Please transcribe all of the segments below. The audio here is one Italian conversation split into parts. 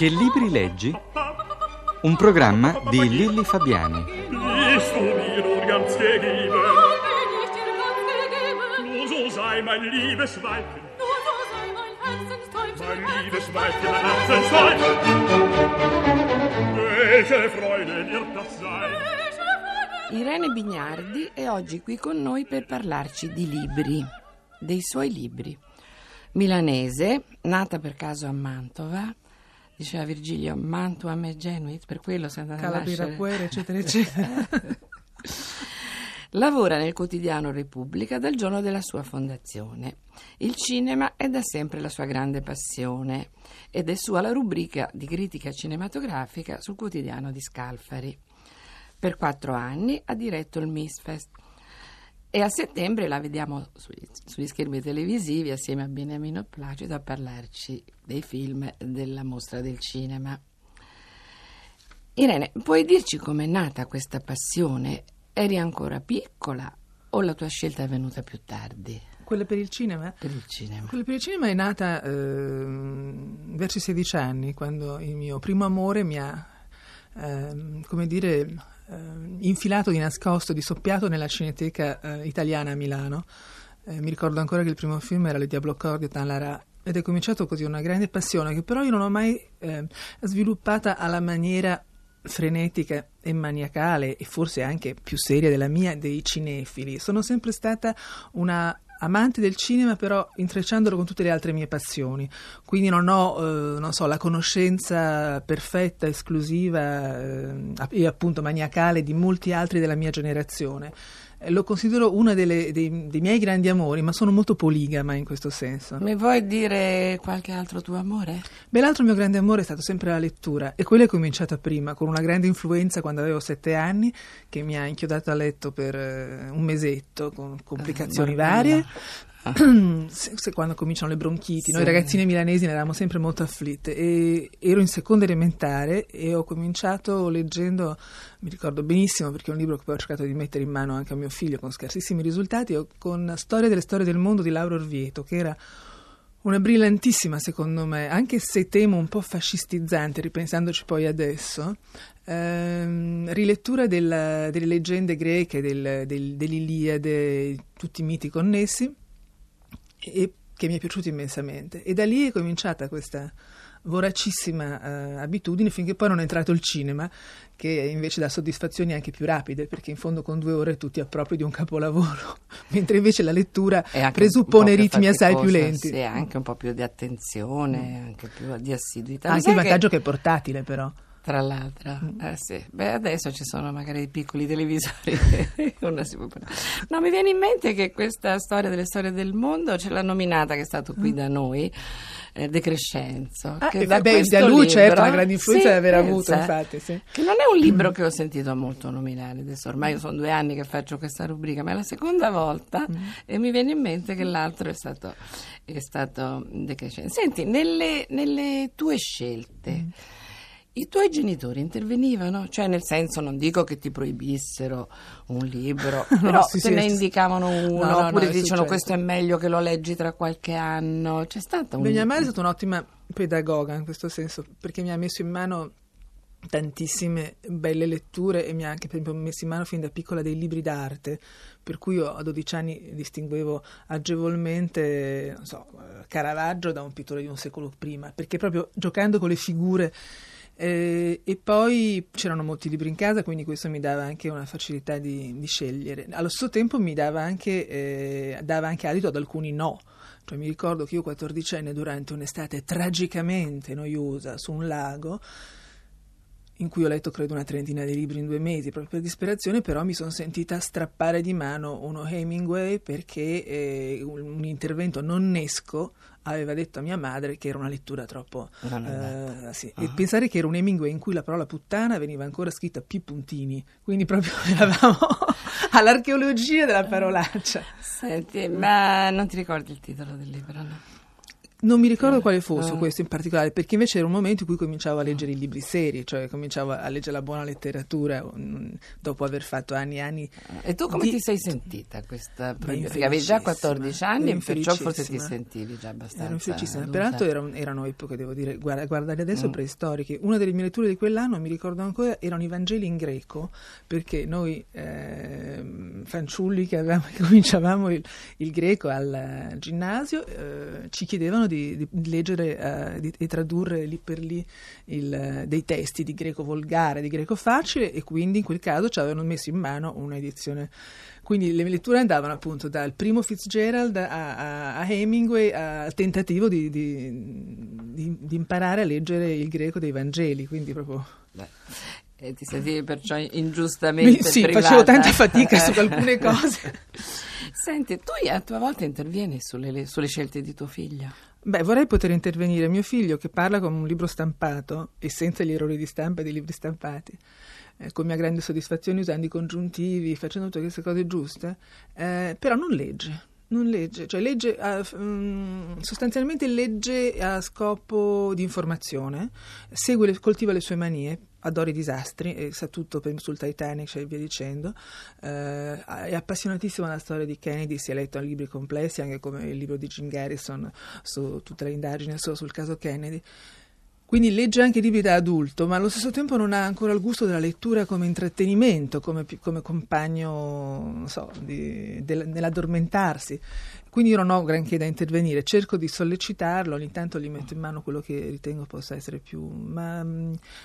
Che libri leggi? Un programma di Lilli Fabiani. Irene Bignardi è oggi qui con noi per parlarci di libri, dei suoi libri. Milanese, nata per caso a Mantova, diceva Virgilio, Mantua me genuit, per quello si è andata a Calabria, nascere. Puere, eccetera, eccetera. Lavora nel quotidiano Repubblica dal giorno della sua fondazione. Il cinema è da sempre la sua grande passione ed è sua la rubrica di critica cinematografica sul quotidiano di Scalfari. Per quattro anni ha diretto il Misfest e a settembre la vediamo sugli, sugli schermi televisivi assieme a Beniamino Placido a parlarci dei film della mostra del cinema. Irene, puoi dirci com'è nata questa passione? Eri ancora piccola o la tua scelta è venuta più tardi Quella per il cinema? per il cinema? Quella per il cinema è nata ehm, verso i 16 anni, quando il mio primo amore mi ha, ehm, come dire, infilato di nascosto, di soppiato nella cineteca eh, italiana a Milano. Eh, mi ricordo ancora che il primo film era Le Diablo Cor di Otan Lara ed è cominciato così una grande passione che però io non ho mai ehm, sviluppata alla maniera frenetica e maniacale e forse anche più seria della mia dei cinefili. Sono sempre stata una amante del cinema però intrecciandolo con tutte le altre mie passioni. Quindi non ho eh, non so, la conoscenza perfetta, esclusiva eh, e appunto maniacale di molti altri della mia generazione lo considero uno delle- dei, dei miei grandi amori ma sono molto poligama in questo senso Mi vuoi dire qualche altro tuo amore? Beh, l'altro mio grande amore è stato sempre la lettura e quella è cominciata prima, con una grande influenza quando avevo sette anni, che mi ha inchiodato a letto per eh, un mesetto con complicazioni Eh, varie. Ah. Quando cominciano le bronchiti, noi Sì. ragazzine milanesi ne eravamo sempre molto afflitte e ero in seconda elementare e ho cominciato leggendo, mi ricordo benissimo perché è un libro che poi ho cercato di mettere in mano anche a mio figlio con scarsissimi risultati, con Storia delle storie del mondo di Lauro Orvieto, che era una brillantissima, secondo me, anche se temo un po' fascistizzante, ripensandoci poi adesso, ehm, rilettura della- delle leggende greche, del, del- dell'Iliade, tutti i miti connessi, e che mi è piaciuto immensamente. E da lì è cominciata questa voracissima eh, abitudine finché poi non è entrato il cinema che invece dà soddisfazioni anche più rapide perché in fondo con due ore tu ti appropri di un capolavoro mentre invece la lettura presuppone ritmi assai più lenti Sì, anche un po' più di attenzione, anche più di assiduità. Anche il vantaggio che... è portatile però Tra l'altro, eh sì. Beh, adesso ci sono magari dei piccoli televisori. Uno si può. No, mi viene in mente che questa storia delle storie del mondo ce l'ha nominata, che è stato qui da noi, eh, De Crescenzo. Ah, che vabbè, questo da lui certo libro- una grande influenza Sì, deve aver avuto infatti sì. Che non è un libro che ho sentito molto nominare, adesso ormai sono due anni che faccio questa rubrica, ma è la seconda volta Mm. e mi viene in mente che l'altro è stato, è stato De Crescenzo. Senti, nelle, nelle tue scelte, Mm. I tuoi genitori intervenivano? Cioè, nel senso, non dico che ti proibissero un libro, No, però sì, te sì, ne sì. indicavano uno, No, no, oppure dicono successo. questo è meglio che lo leggi tra qualche anno. C'è stata un... Mia madre è stata un'ottima pedagoga in questo senso perché mi ha messo in mano tantissime belle letture e mi ha anche per esempio messo in mano fin da piccola dei libri d'arte per cui io a 12 anni distinguevo agevolmente non so, Caravaggio da un pittore di un secolo prima perché proprio giocando con le figure eh, e poi c'erano molti libri in casa, quindi questo mi dava anche una facilità di, di scegliere. Allo stesso tempo mi dava anche, eh, dava anche adito ad alcuni no. Cioè, mi ricordo che io, 14enne, durante un'estate tragicamente noiosa su un lago, in cui ho letto credo una trentina di libri in due mesi, proprio per disperazione, però mi sono sentita strappare di mano uno Hemingway perché eh, un, un intervento nonnesco aveva detto a mia madre che era una lettura troppo... Eh, sì. E pensare che era un Hemingway in cui la parola puttana veniva ancora scritta più puntini, quindi proprio eravamo all'archeologia della parolaccia. Senti, ma non ti ricordi il titolo del libro, no? Non mi ricordo quale fosse questo in particolare, perché invece era un momento in cui cominciavo a leggere i libri seri, cioè cominciavo a leggere la buona letteratura mm, dopo aver fatto anni e anni. E tu come di- ti sei sentita questa Perché avevi già infelicissima, 14 anni, perciò forse ti sentivi già abbastanza. Ero. Peraltro erano, erano epoche, devo dire, guarda, guardare adesso Mm. preistoriche. Una delle mie letture di quell'anno, mi ricordo ancora, erano i Vangeli in greco, perché noi ehm, fanciulli che, avevamo, che cominciavamo il, il greco al eh, ginnasio eh, ci chiedevano di, di leggere eh, di- e tradurre lì per lì il, eh, dei testi di greco volgare, di greco facile e quindi in quel caso ci avevano messo in mano un'edizione. Quindi le letture andavano appunto dal primo Fitzgerald a, a- a Hemingway al tentativo di, di- di- di imparare a leggere il greco dei Vangeli, quindi proprio... Beh, E ti sentivi perciò ingiustamente Mi- sì, privata. facevo tanta fatica su alcune cose. Senti, tu a tua volta intervieni sulle, sulle scelte di tuo figlio. Beh, vorrei poter intervenire. Mio figlio che parla come un libro stampato e senza gli errori di stampa dei libri stampati, eh, con mia grande soddisfazione usando i congiuntivi, facendo tutte queste cose giuste, eh, però non legge. Non legge, cioè legge, a- mm, sostanzialmente legge a scopo di informazione, segue, coltiva le sue manie, adora i disastri sa tutto sul Titanic e via dicendo, eh, è appassionatissimo della storia di Kennedy, si è letto libri complessi, anche come il libro di Jim Garrison su tutta l'indagine sul caso Kennedy. Quindi legge anche libri da adulto, ma allo stesso tempo non ha ancora il gusto della lettura come intrattenimento, come, come compagno, non so, di- del- nell'addormentarsi. Quindi io non ho granché da intervenire, cerco di sollecitarlo, ogni tanto gli metto in mano quello che ritengo possa essere più... ma,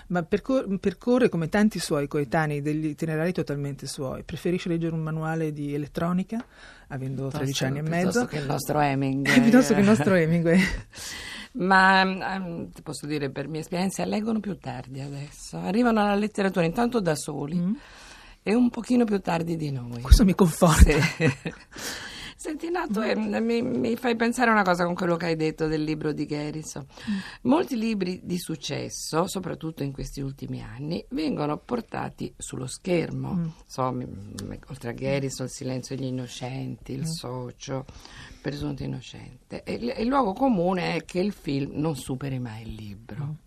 ma percor- percorre come tanti suoi coetanei degli itinerari totalmente suoi. Preferisce leggere un manuale di elettronica, avendo 13 anni e mezzo, Piuttosto che il nostro Hemingway. piuttosto che il nostro Hemingway. Ma ehm, ti posso dire per mia esperienza, leggono più tardi adesso. Arrivano alla letteratura intanto da soli e un pochino più tardi di noi. Questo mi conforta. Sì. Senti, no, tu eh, mi, mi fai pensare a una cosa con quello che hai detto del libro di Garrison. Molti libri di successo, soprattutto in questi ultimi anni, vengono portati sullo schermo. So, mi- oltre a Garrison, Il silenzio degli innocenti, Il socio, Presunto innocente. E il, il luogo comune è che il film non superi mai il libro.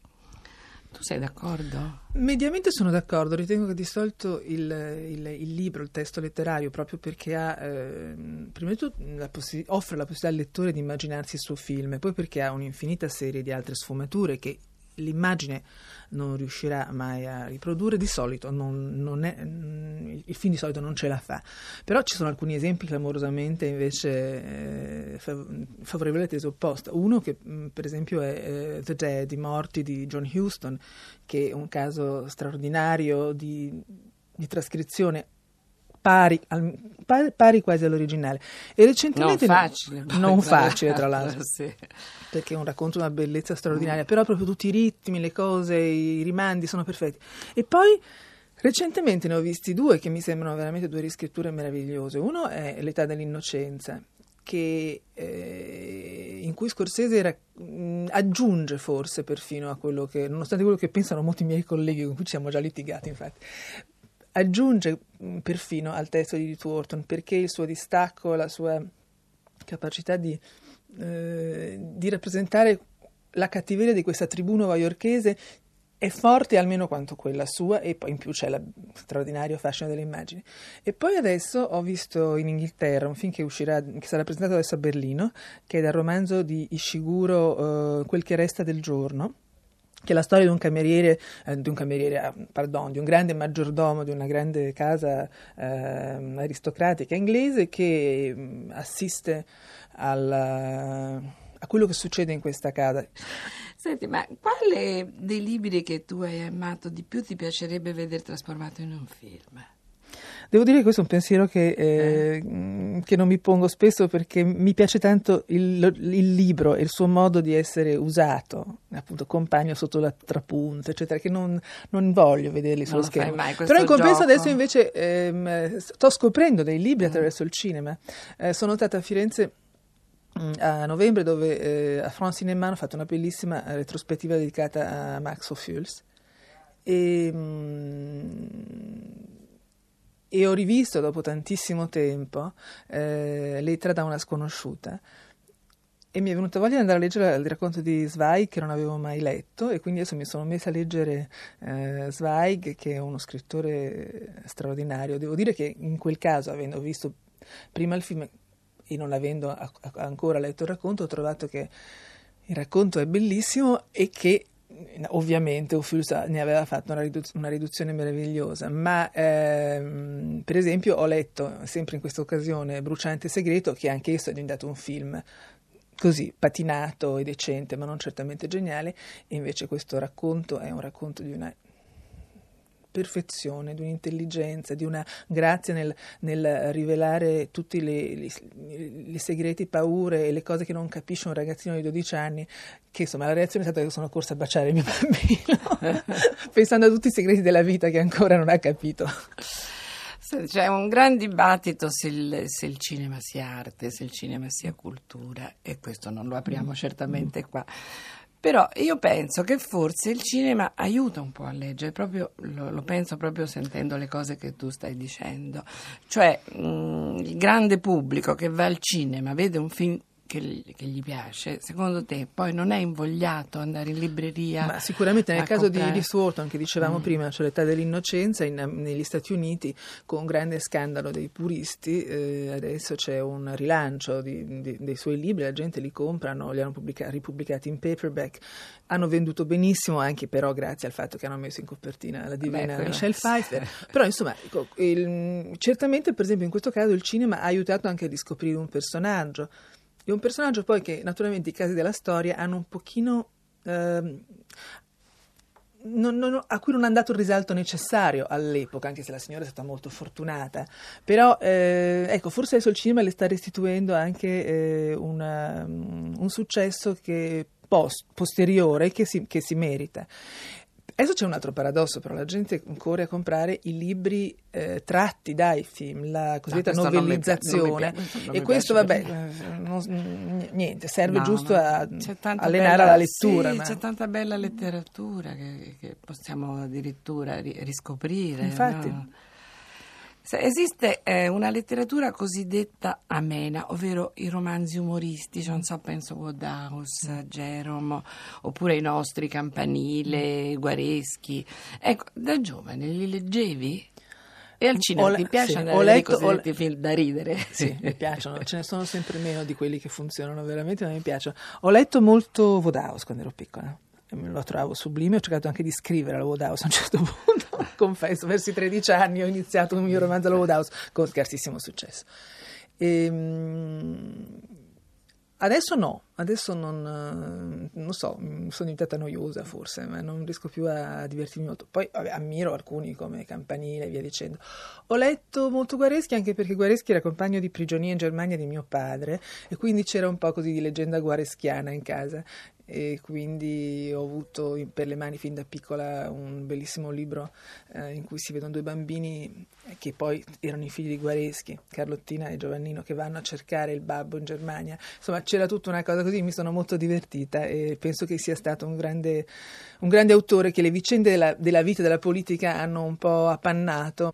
Tu sei d'accordo? Mediamente sono d'accordo, ritengo che di solito il, il- il libro, il testo letterario, proprio perché ha, ehm, prima di tutto la possi- offre la possibilità al lettore di immaginarsi il suo film poi perché ha un'infinita serie di altre sfumature che l'immagine non riuscirà mai a riprodurre, di solito non, non è, mm, il film di solito non ce la fa. Però ci sono alcuni esempi clamorosamente invece eh, fav- favorevoli alla tesi opposta. Uno che mh, per esempio è eh, The Dead, i morti di John Huston, che è un caso straordinario di, di trascrizione pari, al- pari, pari quasi all'originale. E Non recentemente facile. poi, non facile tra l'altro Sì. perché è un racconto una bellezza straordinaria, però proprio tutti i ritmi, le cose, i rimandi sono perfetti. E poi recentemente ne ho visti due che mi sembrano veramente due riscritture meravigliose. Uno è L'età dell'innocenza, che, eh, in cui Scorsese era- mh, aggiunge forse perfino a quello che, nonostante quello che pensano molti miei colleghi con cui ci siamo già litigati, infatti, aggiunge mh, perfino al testo di Wharton perché il suo distacco, la sua capacità di, eh, di rappresentare la cattiveria di questa tribù newaiorchese è forte almeno quanto quella sua e poi in più c'è lo straordinario fascino delle immagini. E poi adesso ho visto in Inghilterra un film che uscirà, che sarà presentato adesso a Berlino, che è dal romanzo di Ishiguro, eh, Quel che resta del giorno, che la storia di un cameriere, eh, di un cameriere, ah, pardon, di un grande maggiordomo di una grande casa ehm, aristocratica inglese che mh, assiste al- a quello che succede in questa casa. Senti, ma quale dei libri che tu hai amato di più ti piacerebbe vedere trasformato in un film? Devo dire che questo è un pensiero che, eh, mh, che non mi pongo spesso perché mi piace tanto il, il libro e il suo modo di essere usato, appunto compagno sotto la trapunta, eccetera, che non, non voglio vederli sullo schermo. mai, Però in compenso gioco. adesso invece ehm, sto scoprendo dei libri attraverso il cinema. Eh, sono stata a Firenze mh, a novembre dove eh, a France Cinema hanno fatto una bellissima eh, retrospettiva dedicata a Max Ophuls e, mh, e ho rivisto dopo tantissimo tempo eh, Lettera da una sconosciuta e mi è venuta voglia di andare a leggere il racconto di Zweig che non avevo mai letto e quindi adesso mi sono messa a leggere eh, Zweig che è uno scrittore straordinario. Devo dire che in quel caso, avendo visto prima il film e non avendo ancora letto il racconto, ho trovato che il racconto è bellissimo e che ovviamente Ophius ne aveva fatto una, riduz- una riduzione meravigliosa, ma ehm, per esempio ho letto sempre in questa occasione Bruciante Segreto, che anche esso è diventato un film così patinato e decente, ma non certamente geniale, e invece questo racconto è un racconto di una perfezione, di un'intelligenza, di una grazia nel, nel rivelare tutti i segreti, paure e le cose che non capisce un ragazzino di 12 anni, che insomma la reazione è stata che sono corsa a baciare il mio bambino, pensando a tutti i segreti della vita che ancora non ha capito. C'è un gran dibattito se il, se il, cinema sia arte, se il cinema sia cultura, e questo non lo apriamo certamente qua. Però io penso che forse il cinema aiuta un po' a leggere, proprio, lo, lo, penso proprio sentendo le cose che tu stai dicendo. Cioè, mh, mm, il grande pubblico che va al cinema, vede un film che, che, gli piace, secondo te poi non è invogliato andare in libreria? Ma sicuramente nel caso comprare. di Alice Wharton, che dicevamo mm. prima, cioè l'età dell'innocenza, in, negli Stati Uniti, con grande scandalo dei puristi, eh, adesso c'è un rilancio di, di, dei suoi libri, la gente li comprano, li hanno pubblica- ripubblicati in paperback, hanno venduto benissimo anche però grazie al fatto che hanno messo in copertina la divina Beh, Michelle Pfeiffer. però insomma, ecco, il, certamente per esempio in questo caso il cinema ha aiutato anche a riscoprire un personaggio di un personaggio poi che naturalmente i casi della storia hanno un pochino... Ehm, non, non, a cui non ha dato il risalto necessario all'epoca, anche se la signora è stata molto fortunata. Però, eh, ecco, forse adesso il cinema le sta restituendo anche eh, una, un successo che post, posteriore che si, che si merita. Adesso c'è un altro paradosso, però la gente corre a comprare i libri eh, tratti dai film, la cosiddetta no, novellizzazione. E questo, vabbè, non, niente, serve no, giusto a allenare bella, la lettura. Sì, ma... c'è tanta bella letteratura che, che possiamo addirittura riscoprire. Infatti. Esiste eh, una letteratura cosiddetta amena, ovvero i romanzi umoristici, non so, penso a Woodhouse, Jerome, oppure i nostri Campanile, Guareschi. Ecco, da giovane li leggevi? E al cinema le- ti piace sì, andare a vedere cosiddetti film da ridere? Sì, mi piacciono, ce ne sono sempre meno di quelli che funzionano veramente, ma mi piacciono. Ho letto molto Woodhouse quando ero piccola lo trovo sublime, ho cercato anche di scrivere alla Woodhouse a un certo punto, confesso, verso i 13 anni ho iniziato un mio romanzo alla Woodhouse con scarsissimo successo. E, ehm, adesso no, adesso non, non so, sono diventata noiosa forse, ma non riesco più a divertirmi molto. Poi vabbè, ammiro alcuni come Campanile e via dicendo. Ho letto molto Guareschi anche perché Guareschi era compagno di prigionia in Germania di mio padre e quindi c'era un po' così di leggenda guareschiana in casa e quindi ho avuto per le mani fin da piccola un bellissimo libro eh, in cui si vedono due bambini che poi erano i figli di Guareschi, Carlottina e Giovannino, che vanno a cercare il babbo in Germania. Insomma, c'era tutta una cosa così, mi sono molto divertita e penso che sia stato un grande, un grande autore che le vicende della, della vita e della politica hanno un po' appannato.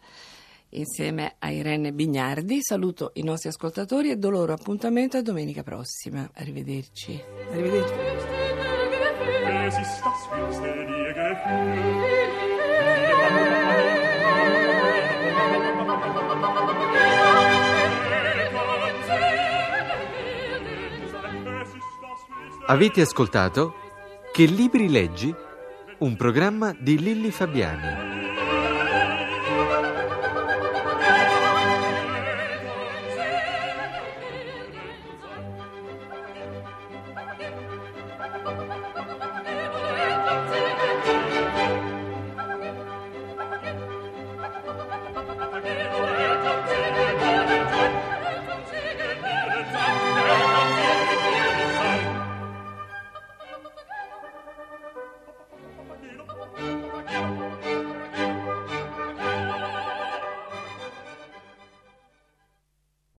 Insieme a Irene Bignardi saluto i nostri ascoltatori e do loro appuntamento a domenica prossima. Arrivederci. Arrivederci. Avete ascoltato Che libri leggi? Un programma di Lilli Fabiani.